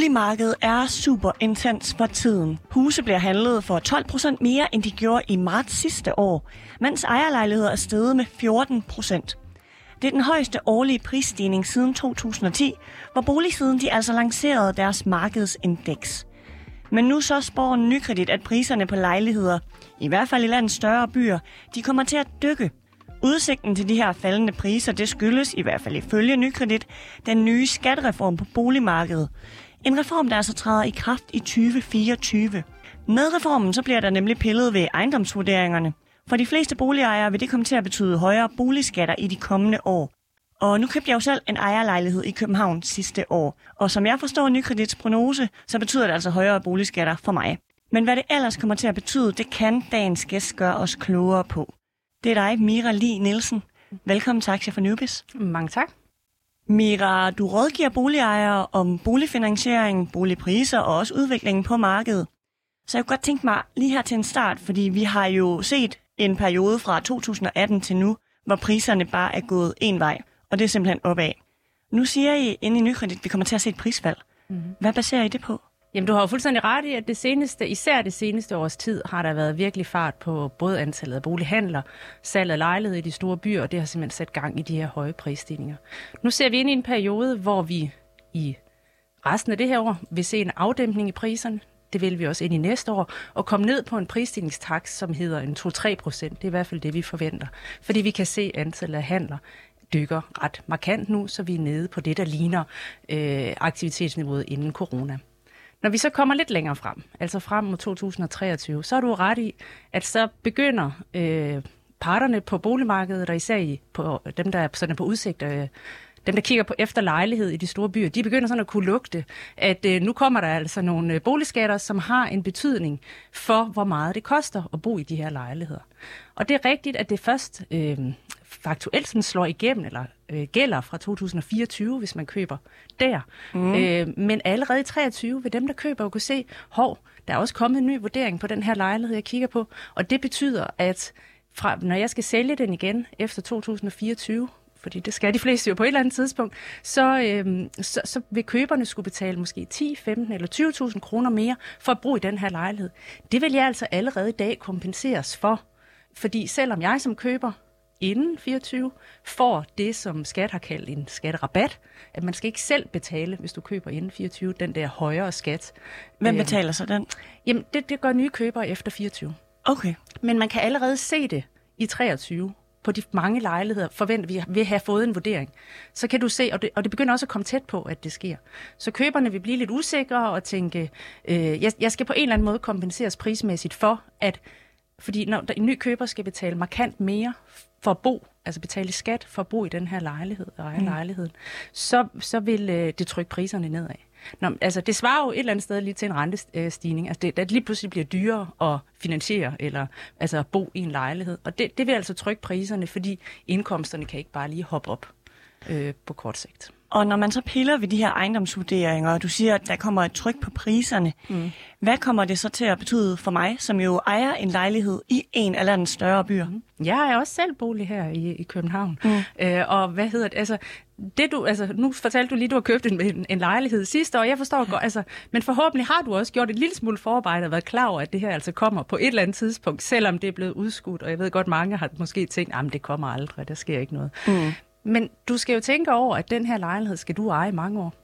Boligmarkedet er super intens for tiden. Huse bliver handlet for 12 procent mere, end de gjorde i marts sidste år, mens ejerlejligheder er steget med 14 procent. Det er den højeste årlige prisstigning siden 2010, hvor boligsiden de altså lancerede deres markedsindeks. Men nu så spår Nykredit, at priserne på lejligheder, i hvert fald i landets større byer, de kommer til at dykke. Udsigten til de her faldende priser, det skyldes, i hvert fald ifølge Nykredit, den nye skattereform på boligmarkedet. En reform, der altså træder i kraft i 2024. Med reformen så bliver der nemlig pillet ved ejendomsvurderingerne. For de fleste boligejere vil det komme til at betyde højere boligskatter i de kommende år. Og nu købte jeg jo selv en ejerlejlighed i København sidste år. Og som jeg forstår Nykredits prognose, så betyder det altså højere boligskatter for mig. Men hvad det ellers kommer til at betyde, det kan dagens gæst gøre os klogere på. Det er dig, Mira Li Nielsen. Velkommen til Aktier for Nubis. Mange tak. Mira, du rådgiver boligejere om boligfinansiering, boligpriser og også udviklingen på markedet. Så jeg kunne godt tænke mig lige her til en start, fordi vi har jo set en periode fra 2018 til nu, hvor priserne bare er gået en vej, og det er simpelthen opad. Nu siger I inde i Nykredit, at vi kommer til at se et prisfald. Mm-hmm. Hvad baserer I det på? Jamen, du har jo fuldstændig ret i, at det seneste, især det seneste års tid, har der været virkelig fart på både antallet af bolighandler, salget af lejlighed i de store byer, og det har simpelthen sat gang i de her høje prisstigninger. Nu ser vi ind i en periode, hvor vi i resten af det her år vil se en afdæmpning i priserne. Det vil vi også ind i næste år, og komme ned på en prisstigningstakt, som hedder en 2-3 procent. Det er i hvert fald det, vi forventer. Fordi vi kan se, antallet af handler dykker ret markant nu, så vi er nede på det, der ligner øh, aktivitetsniveauet inden corona. Når vi så kommer lidt længere frem, altså frem mod 2023, så er du ret i, at så begynder øh, parterne på boligmarkedet, og især i, på dem, der er sådan på udsigt, øh, dem, der kigger på efter lejlighed i de store byer, de begynder sådan at kunne lugte, at øh, nu kommer der altså nogle øh, boligskatter, som har en betydning for, hvor meget det koster at bo i de her lejligheder. Og det er rigtigt, at det først øh, faktuelt sådan slår igennem, eller øh, gælder fra 2024, hvis man køber der. Mm. Øh, men allerede i 23 vil dem, der køber, jo kunne se, hov, der er også kommet en ny vurdering på den her lejlighed, jeg kigger på. Og det betyder, at fra, når jeg skal sælge den igen efter 2024, fordi det skal de fleste jo på et eller andet tidspunkt, så, øh, så, så vil køberne skulle betale måske 10, 15 eller 20.000 kroner mere for at bruge i den her lejlighed. Det vil jeg altså allerede i dag kompenseres for. Fordi selvom jeg som køber inden 24 får det, som skat har kaldt en skatterabat, at man skal ikke selv betale, hvis du køber inden 24, den der højere skat. Hvem øh, betaler så den? Jamen, det, det gør nye købere efter 24. Okay. Men man kan allerede se det i 23 på de mange lejligheder, forventer vi vil have fået en vurdering. Så kan du se, og det, og det begynder også at komme tæt på, at det sker. Så køberne vil blive lidt usikre og tænke, øh, jeg, jeg skal på en eller anden måde kompenseres prismæssigt for, at fordi når en ny køber skal betale markant mere for at bo, altså betale skat for at bo i den her lejlighed og eje mm. lejligheden, så, så vil øh, det trykke priserne nedad. Nå, altså det svarer jo et eller andet sted lige til en rentestigning. Altså det, det lige pludselig bliver dyrere at finansiere eller altså bo i en lejlighed. Og det, det vil altså trykke priserne, fordi indkomsterne kan ikke bare lige hoppe op øh, på kort sigt. Og når man så piller ved de her ejendomsvurderinger, og du siger, at der kommer et tryk på priserne, mm. hvad kommer det så til at betyde for mig, som jo ejer en lejlighed i en af landets større byer? Mm. Jeg er også selv bolig her i, i København. Mm. Øh, og hvad hedder det? Altså, det du, altså, nu fortalte du lige, at du har købt en, en, lejlighed sidste år. Jeg forstår godt, altså, men forhåbentlig har du også gjort et lille smule forarbejde og været klar over, at det her altså kommer på et eller andet tidspunkt, selvom det er blevet udskudt. Og jeg ved godt, mange har måske tænkt, at det kommer aldrig, der sker ikke noget. Mm. Men du skal jo tænke over, at den her lejlighed skal du eje i mange år.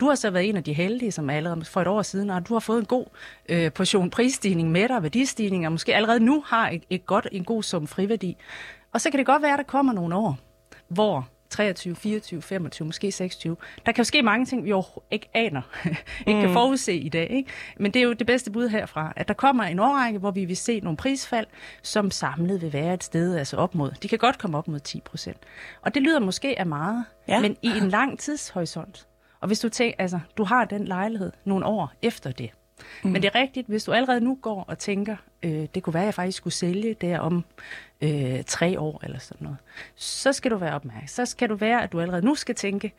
Du har så været en af de heldige, som allerede for et år siden, og du har fået en god øh, portion prisstigning med dig, værdistigning, og måske allerede nu har et, et godt, en god sum friværdi. Og så kan det godt være, at der kommer nogle år, hvor 23, 24, 25, måske 26. Der kan jo ske mange ting, vi jo ikke aner, ikke kan mm. forudse i dag. Ikke? Men det er jo det bedste bud herfra, at der kommer en årrække, hvor vi vil se nogle prisfald, som samlet vil være et sted, altså op mod. De kan godt komme op mod 10 procent. Og det lyder måske af meget, ja. men i en lang tidshorisont. Og hvis du tænker, altså, du har den lejlighed nogle år efter det, Mm. Men det er rigtigt, hvis du allerede nu går og tænker, øh, det kunne være, at jeg faktisk skulle sælge der om øh, tre år eller sådan noget, så skal du være opmærksom. Så skal du være, at du allerede nu skal tænke,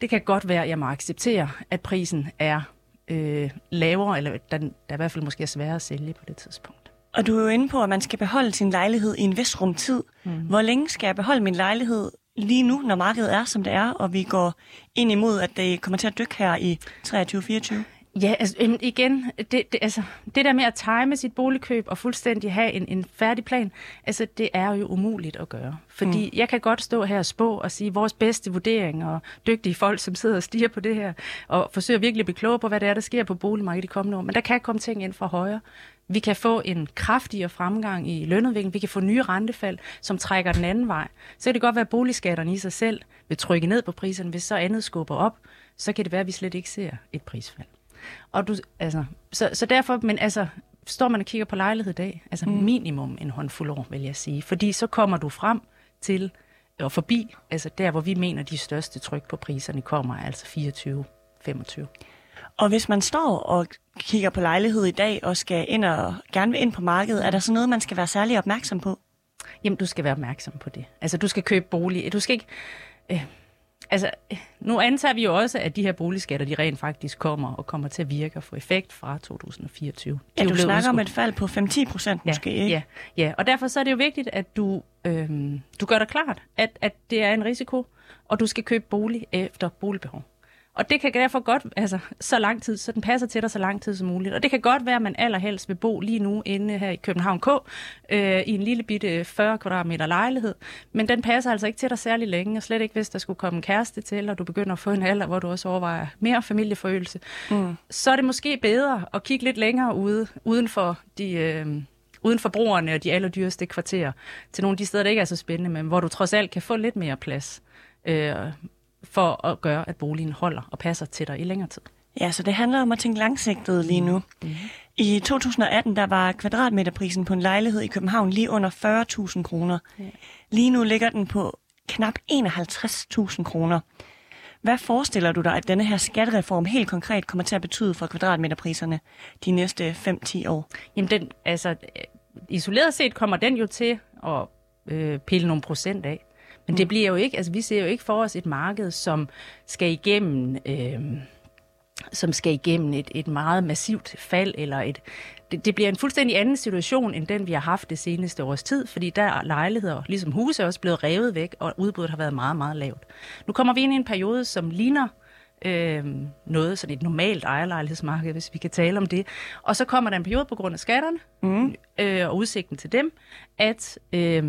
det kan godt være, at jeg må acceptere, at prisen er øh, lavere, eller der, der i hvert fald måske er sværere at sælge på det tidspunkt. Og du er jo inde på, at man skal beholde sin lejlighed i en vis rum tid. Mm. Hvor længe skal jeg beholde min lejlighed lige nu, når markedet er, som det er, og vi går ind imod, at det kommer til at dykke her i 23-24? Ja, altså øhm, igen, det, det, altså, det der med at time sit boligkøb og fuldstændig have en, en færdig plan, altså det er jo umuligt at gøre. Fordi mm. jeg kan godt stå her og spå og sige, vores bedste vurdering og dygtige folk, som sidder og stiger på det her, og forsøger virkelig at blive klogere på, hvad det er, der sker på boligmarkedet i de kommende år. Men der kan komme ting ind fra højre. Vi kan få en kraftigere fremgang i lønudviklingen. Vi kan få nye rentefald, som trækker den anden vej. Så kan det godt være, at boligskatterne i sig selv vil trykke ned på priserne. Hvis så andet skubber op, så kan det være, at vi slet ikke ser et prisfald. Og du, altså, så, så derfor, men altså, står man og kigger på lejlighed i dag, altså mm. minimum en håndfuld år, vil jeg sige. Fordi så kommer du frem til og forbi, altså der, hvor vi mener, de største tryk på priserne kommer, altså 24, 25. Og hvis man står og kigger på lejlighed i dag og skal ind og gerne vil ind på markedet, er der så noget, man skal være særlig opmærksom på? Jamen, du skal være opmærksom på det. Altså, du skal købe bolig. Du skal ikke... Øh, altså, nu antager vi jo også, at de her boligskatter, de rent faktisk kommer og kommer til at virke og få effekt fra 2024. Ja, du snakker udskudt. om et fald på 5-10 procent måske, ja, ikke? Ja, ja, og derfor så er det jo vigtigt, at du, øhm, du gør dig klart, at, at det er en risiko, og du skal købe bolig efter boligbehov. Og det kan derfor godt, altså så lang tid, så den passer til dig så lang tid som muligt. Og det kan godt være, at man allerhelst vil bo lige nu inde her i København K, øh, i en lille bitte 40 kvadratmeter lejlighed. Men den passer altså ikke til dig særlig længe, og slet ikke hvis der skulle komme en kæreste til, og du begynder at få en alder, hvor du også overvejer mere familieforøgelse. Mm. Så er det måske bedre at kigge lidt længere ude, uden for de... Øh, uden for broerne og de allerdyreste kvarterer, til nogle af de steder, der ikke er så spændende, men hvor du trods alt kan få lidt mere plads. Øh, for at gøre, at boligen holder og passer til dig i længere tid. Ja, så det handler om at tænke langsigtet lige nu. Mm. I 2018 der var kvadratmeterprisen på en lejlighed i København lige under 40.000 kroner. Ja. Lige nu ligger den på knap 51.000 kroner. Hvad forestiller du dig, at denne her skattereform helt konkret kommer til at betyde for kvadratmeterpriserne de næste 5-10 år? Jamen, den, altså, isoleret set kommer den jo til at øh, pille nogle procent af. Men det bliver jo ikke, altså vi ser jo ikke for os et marked, som skal igennem, øh, som skal igennem et, et meget massivt fald, eller et, det, det bliver en fuldstændig anden situation, end den vi har haft det seneste års tid, fordi der er lejligheder, ligesom huse, også blevet revet væk, og udbuddet har været meget, meget lavt. Nu kommer vi ind i en periode, som ligner øh, noget, sådan et normalt ejerlejlighedsmarked, hvis vi kan tale om det. Og så kommer der en periode på grund af skatterne mm. øh, og udsigten til dem, at, øh,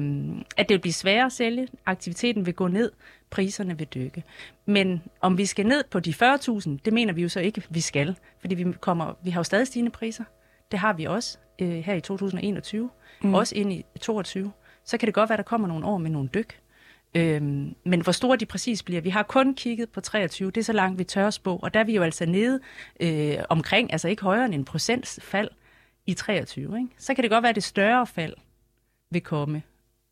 at det vil blive sværere at sælge, aktiviteten vil gå ned, priserne vil dykke. Men om vi skal ned på de 40.000, det mener vi jo så ikke, vi skal, fordi vi, kommer, vi har jo stadig stigende priser. Det har vi også øh, her i 2021, mm. også ind i 2022. Så kan det godt være, der kommer nogle år med nogle dyk. Øhm, men hvor store de præcis bliver, vi har kun kigget på 23, det er så langt vi tør spå, og der er vi jo altså nede øh, omkring, altså ikke højere end en procents fald i 23. Ikke? Så kan det godt være, at det større fald vil komme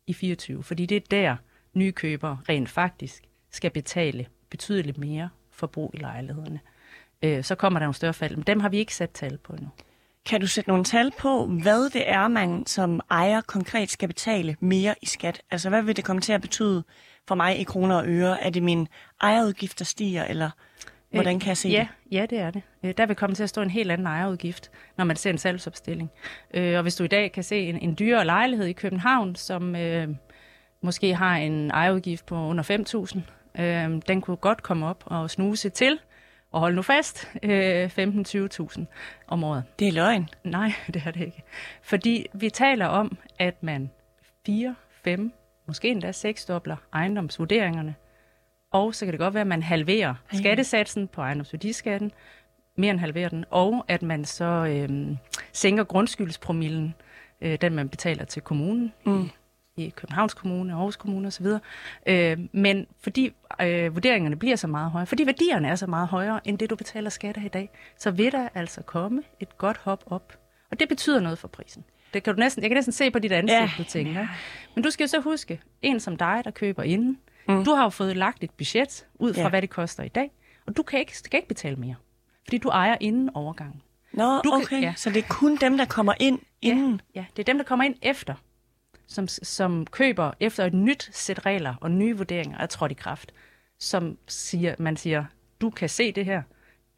i 24, fordi det er der, nye købere rent faktisk skal betale betydeligt mere for brug i lejlighederne. Øh, så kommer der nogle større fald, men dem har vi ikke sat tal på endnu. Kan du sætte nogle tal på, hvad det er, man som ejer konkret skal betale mere i skat? Altså, hvad vil det komme til at betyde for mig i kroner og øre? Er det min ejerudgift, der stiger, eller hvordan kan jeg se øh, ja, det? Ja, det er det. Øh, der vil komme til at stå en helt anden ejerudgift, når man ser en salgsopstilling. Øh, og hvis du i dag kan se en, en dyrere lejlighed i København, som øh, måske har en ejerudgift på under 5.000, øh, den kunne godt komme op og snuse til og hold nu fast, øh, 15-20.000 om året. Det er løgn. Nej, det er det ikke. Fordi vi taler om, at man 4, 5, måske endda 6 dobler ejendomsvurderingerne. Og så kan det godt være, at man halverer skattesatsen på ejendomsværdiskatten, mere end halverer den, og at man så øh, sænker grundskyldspromillen, øh, den man betaler til kommunen mm i Københavns Kommune, Aarhus Kommune osv. Øh, men fordi øh, vurderingerne bliver så meget højere, fordi værdierne er så meget højere, end det du betaler skatter i dag, så vil der altså komme et godt hop op. Og det betyder noget for prisen. Det kan du næsten, jeg kan næsten se på dit ansigt, ja. du tænker. Men du skal jo så huske, en som dig, der køber inden, mm. du har jo fået lagt et budget ud fra, ja. hvad det koster i dag, og du kan ikke, skal ikke betale mere, fordi du ejer inden overgangen. Nå, du okay. Kan, ja. Så det er kun dem, der kommer ind inden? Ja, ja, det er dem, der kommer ind efter som, som køber efter et nyt sæt regler og nye vurderinger er trådt i kraft, som siger, man siger, du kan se det her,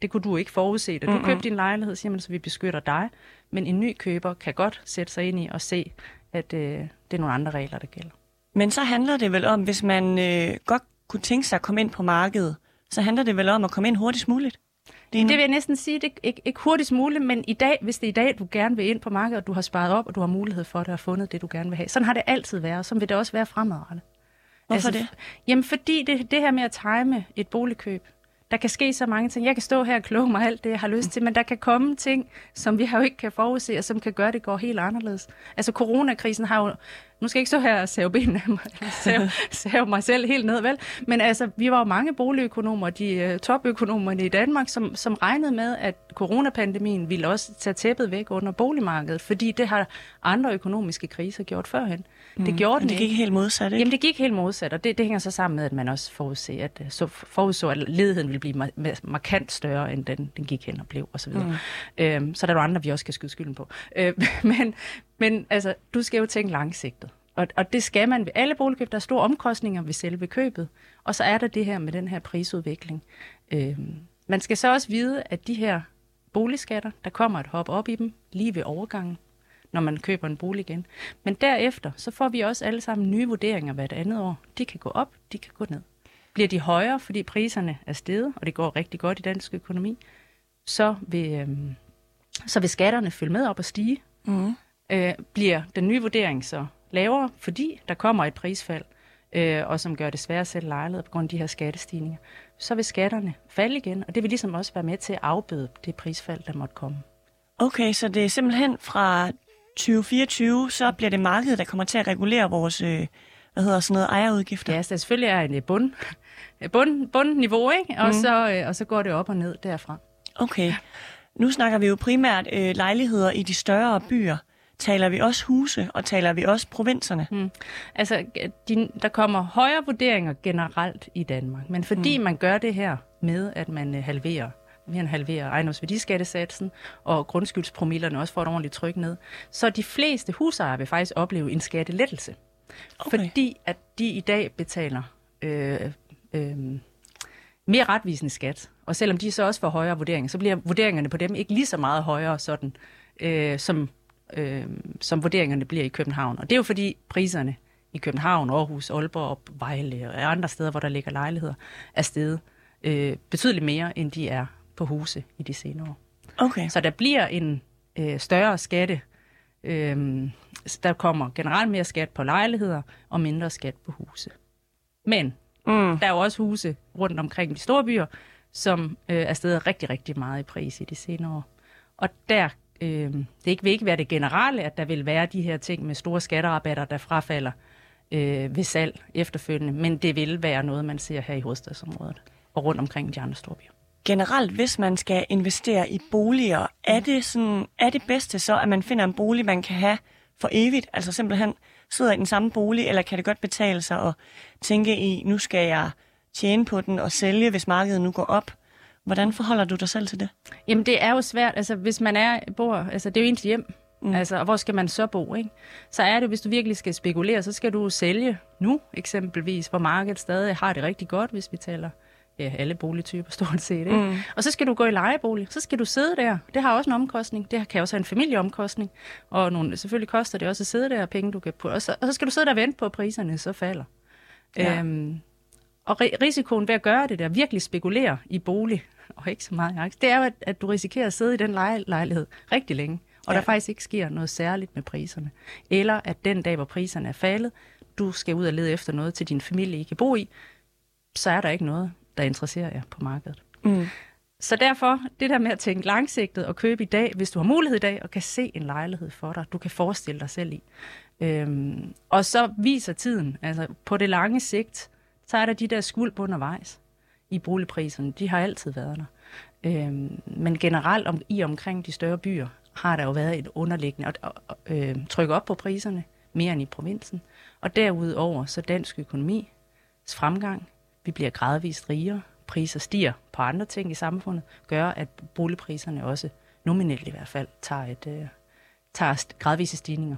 det kunne du ikke forudse det. Du mm-hmm. købte din lejlighed, siger man, så vi beskytter dig, men en ny køber kan godt sætte sig ind i og se, at øh, det er nogle andre regler, der gælder. Men så handler det vel om, hvis man øh, godt kunne tænke sig at komme ind på markedet, så handler det vel om at komme ind hurtigst muligt. Det, det vil jeg næsten sige, det er ikke, ikke hurtigst muligt, men i dag, hvis det er i dag, du gerne vil ind på markedet, og du har sparet op, og du har mulighed for det og fundet det, du gerne vil have. Sådan har det altid været, og sådan vil det også være fremadrettet. Hvorfor altså, det? Jamen fordi det, det her med at time et boligkøb, der kan ske så mange ting. Jeg kan stå her og kloge mig alt det, jeg har lyst til, men der kan komme ting, som vi har jo ikke kan forudse, og som kan gøre, at det går helt anderledes. Altså coronakrisen har jo nu skal jeg ikke stå her og save benene af mig, save, save mig selv helt ned, vel? Men altså, vi var jo mange boligøkonomer, de uh, topøkonomerne i Danmark, som, som regnede med, at coronapandemien ville også tage tæppet væk under boligmarkedet, fordi det har andre økonomiske kriser gjort førhen. Mm. Det gjorde den det gik ikke. helt modsat, ikke? Jamen, det gik helt modsat, og det, det hænger så sammen med, at man også forudså, at, øh, så forudså, at ledigheden ville blive markant større, end den, den gik hen og blev, osv. Mm. Øhm, så der er der andre, vi også skal skyde skylden på. Øh, men, men altså, du skal jo tænke langsigtet. Og, og det skal man ved alle boligkøb. Der er store omkostninger ved selve købet. Og så er der det her med den her prisudvikling. Øh, man skal så også vide, at de her boligskatter, der kommer et hop op i dem lige ved overgangen, når man køber en bolig igen. Men derefter, så får vi også alle sammen nye vurderinger hvert andet år. De kan gå op, de kan gå ned. Bliver de højere, fordi priserne er steget, og det går rigtig godt i dansk økonomi, så vil, øh, så vil skatterne følge med op og stige. Mm. Øh, bliver den nye vurdering så lavere, fordi der kommer et prisfald, øh, og som gør det sværere at sætte lejligheder på grund af de her skattestigninger, så vil skatterne falde igen, og det vil ligesom også være med til at afbøde det prisfald, der måtte komme. Okay, så det er simpelthen fra 2024, så bliver det markedet, der kommer til at regulere vores øh, hvad hedder sådan noget, ejerudgifter? Ja, så selvfølgelig er en bund, bund, bundniveau, ikke? Og, mm. så, øh, og så går det op og ned derfra. Okay. Nu snakker vi jo primært øh, lejligheder i de større byer. Taler vi også huse, og taler vi også provinserne? Mm. Altså, de, der kommer højere vurderinger generelt i Danmark, men fordi mm. man gør det her med, at man øh, halverer mere end halverer ejendomsværdiskattesatsen, og grundskyldspromillerne også får et ordentligt tryk ned. Så de fleste husejere vil faktisk opleve en skattelettelse. Okay. Fordi at de i dag betaler øh, øh, mere retvisende skat. Og selvom de så også får højere vurderinger, så bliver vurderingerne på dem ikke lige så meget højere sådan, øh, som øh, som vurderingerne bliver i København. Og det er jo fordi priserne i København, Aarhus, Aalborg og Vejle og andre steder, hvor der ligger lejligheder, er steget øh, betydeligt mere, end de er på huse i de senere år. Okay. Så der bliver en øh, større skatte. Øh, der kommer generelt mere skat på lejligheder og mindre skat på huse. Men mm. der er jo også huse rundt omkring de store byer, som øh, er steget rigtig, rigtig meget i pris i de senere år. Og der øh, det ikke, vil ikke være det generelle, at der vil være de her ting med store skatterabatter, der frafalder øh, ved salg efterfølgende, men det vil være noget, man ser her i hovedstadsområdet og rundt omkring de andre store byer. Generelt, hvis man skal investere i boliger, er det, sådan, er det bedste så, at man finder en bolig, man kan have for evigt? Altså simpelthen sidder i den samme bolig, eller kan det godt betale sig at tænke i, nu skal jeg tjene på den og sælge, hvis markedet nu går op? Hvordan forholder du dig selv til det? Jamen det er jo svært, altså hvis man er, bor, altså det er jo ens hjem, Mm. Altså, og hvor skal man så bo, ikke? Så er det, hvis du virkelig skal spekulere, så skal du sælge nu, eksempelvis, hvor markedet stadig har det rigtig godt, hvis vi taler ja, alle boligtyper stort set, ikke? Mm. Og så skal du gå i lejebolig, så skal du sidde der. Det har også en omkostning. Det kan også have en familieomkostning. Og nogle, selvfølgelig koster det også at sidde der, penge du kan på. Og så, og så skal du sidde der og vente på, at priserne så falder. Ja. Øhm, og risikoen ved at gøre det der, virkelig spekulere i bolig, og ikke så meget i aktier, det er jo, at, at du risikerer at sidde i den lej- lejlighed rigtig længe, og ja. der faktisk ikke sker noget særligt med priserne. Eller at den dag, hvor priserne er faldet, du skal ud og lede efter noget til din familie, I kan bo i, så er der ikke noget, der interesserer jer på markedet. Mm. Så derfor, det der med at tænke langsigtet og købe i dag, hvis du har mulighed i dag og kan se en lejlighed for dig, du kan forestille dig selv i. Øhm, og så viser tiden, altså på det lange sigt, så er der de der skuld undervejs i boligpriserne. De har altid været der. Øhm, men generelt om, i omkring de større byer har der jo været et underliggende og, og, øh, tryk op på priserne, mere end i provinsen. Og derudover så dansk økonomi fremgang, vi bliver gradvist rigere, priser stiger på andre ting i samfundet, gør, at boligpriserne også nominelt i hvert fald tager, et, øh, tager gradvise stigninger.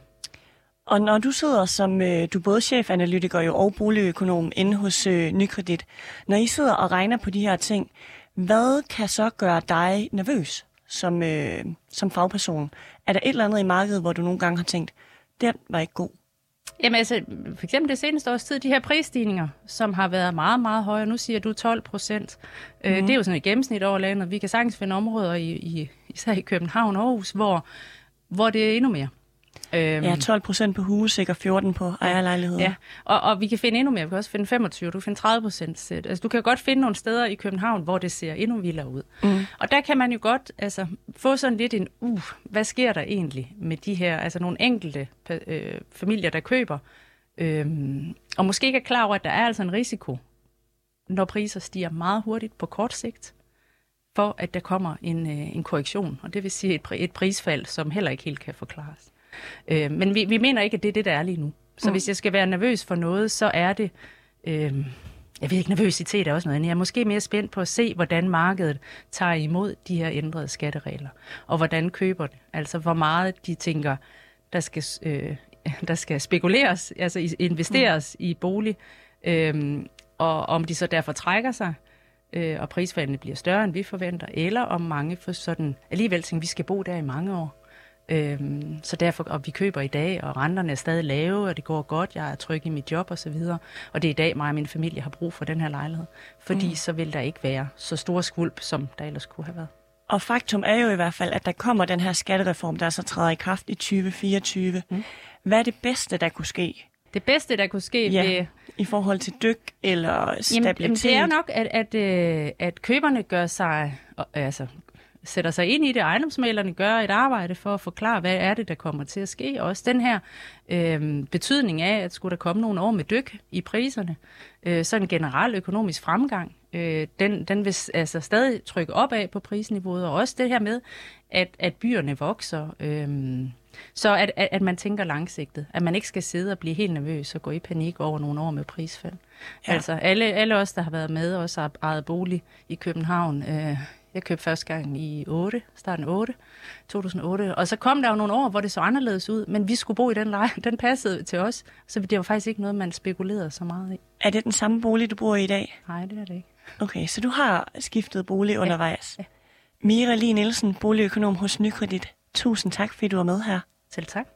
Og når du sidder som, øh, du er både chefanalytiker jo, og boligøkonom inde hos øh, Nykredit, når I sidder og regner på de her ting, hvad kan så gøre dig nervøs som, øh, som fagperson? Er der et eller andet i markedet, hvor du nogle gange har tænkt, den var ikke god? Jamen altså, for eksempel det seneste års tid, de her prisstigninger, som har været meget, meget høje, nu siger du 12 procent. Mm. Øh, mhm. det er jo sådan et gennemsnit over landet. Vi kan sagtens finde områder, i, i, især i København og Aarhus, hvor, hvor det er endnu mere. Øhm, ja, 12 procent på huse, sikkert 14 på ejerlejligheder. Ja, og, og vi kan finde endnu mere. Vi kan også finde 25, du kan finde 30 procent. Altså, du kan godt finde nogle steder i København, hvor det ser endnu vildere ud. Mm. Og der kan man jo godt altså, få sådan lidt en, uh, hvad sker der egentlig med de her, altså nogle enkelte øh, familier, der køber, øh, og måske ikke er klar over, at der er altså en risiko, når priser stiger meget hurtigt på kort sigt, for at der kommer en, øh, en korrektion, og det vil sige et, et prisfald, som heller ikke helt kan forklares. Øh, men vi, vi mener ikke, at det er det, der er lige nu. Så mm. hvis jeg skal være nervøs for noget, så er det... Øh, jeg ved ikke, nervøsitet er også noget andet. Jeg er måske mere spændt på at se, hvordan markedet tager imod de her ændrede skatteregler, og hvordan køber det. Altså, hvor meget de tænker, der skal, øh, der skal spekuleres, altså investeres mm. i bolig, øh, og om de så derfor trækker sig, øh, og prisfaldene bliver større, end vi forventer, eller om mange for sådan alligevel tænker, vi skal bo der i mange år. Øhm, så derfor, og vi køber i dag, og renterne er stadig lave, og det går godt, jeg er tryg i mit job og så videre. Og det er i dag, mig og min familie har brug for den her lejlighed. Fordi mm. så vil der ikke være så store skvulp, som der ellers kunne have været. Og faktum er jo i hvert fald, at der kommer den her skattereform, der så træder i kraft i 2024. Mm. Hvad er det bedste, der kunne ske? Det bedste, der kunne ske ja, ved... i forhold til dyk eller stabilitet? Jamen, det er jo nok, at, at, øh, at køberne gør sig, altså sætter sig ind i det. Ejendomsmalerne gør et arbejde for at forklare, hvad er det, der kommer til at ske. Også den her øh, betydning af, at skulle der komme nogle år med dyk i priserne, øh, så en generel økonomisk fremgang, øh, den, den vil altså stadig trykke opad på prisniveauet. Og også det her med, at, at byerne vokser. Øh, så at, at, at man tænker langsigtet. At man ikke skal sidde og blive helt nervøs og gå i panik over nogle år med prisfald. Ja. Altså alle, alle os, der har været med, også har ejet bolig i København, øh, jeg købte første gang i 8, starten 8, 2008. Og så kom der jo nogle år, hvor det så anderledes ud, men vi skulle bo i den leje. Den passede til os, så det var faktisk ikke noget, man spekulerede så meget i. Er det den samme bolig, du bor i i dag? Nej, det er det ikke. Okay, så du har skiftet bolig ja. undervejs. Ja. Mira Lee Nielsen, boligøkonom hos Nykredit. Tusind tak, fordi du var med her. Selv tak.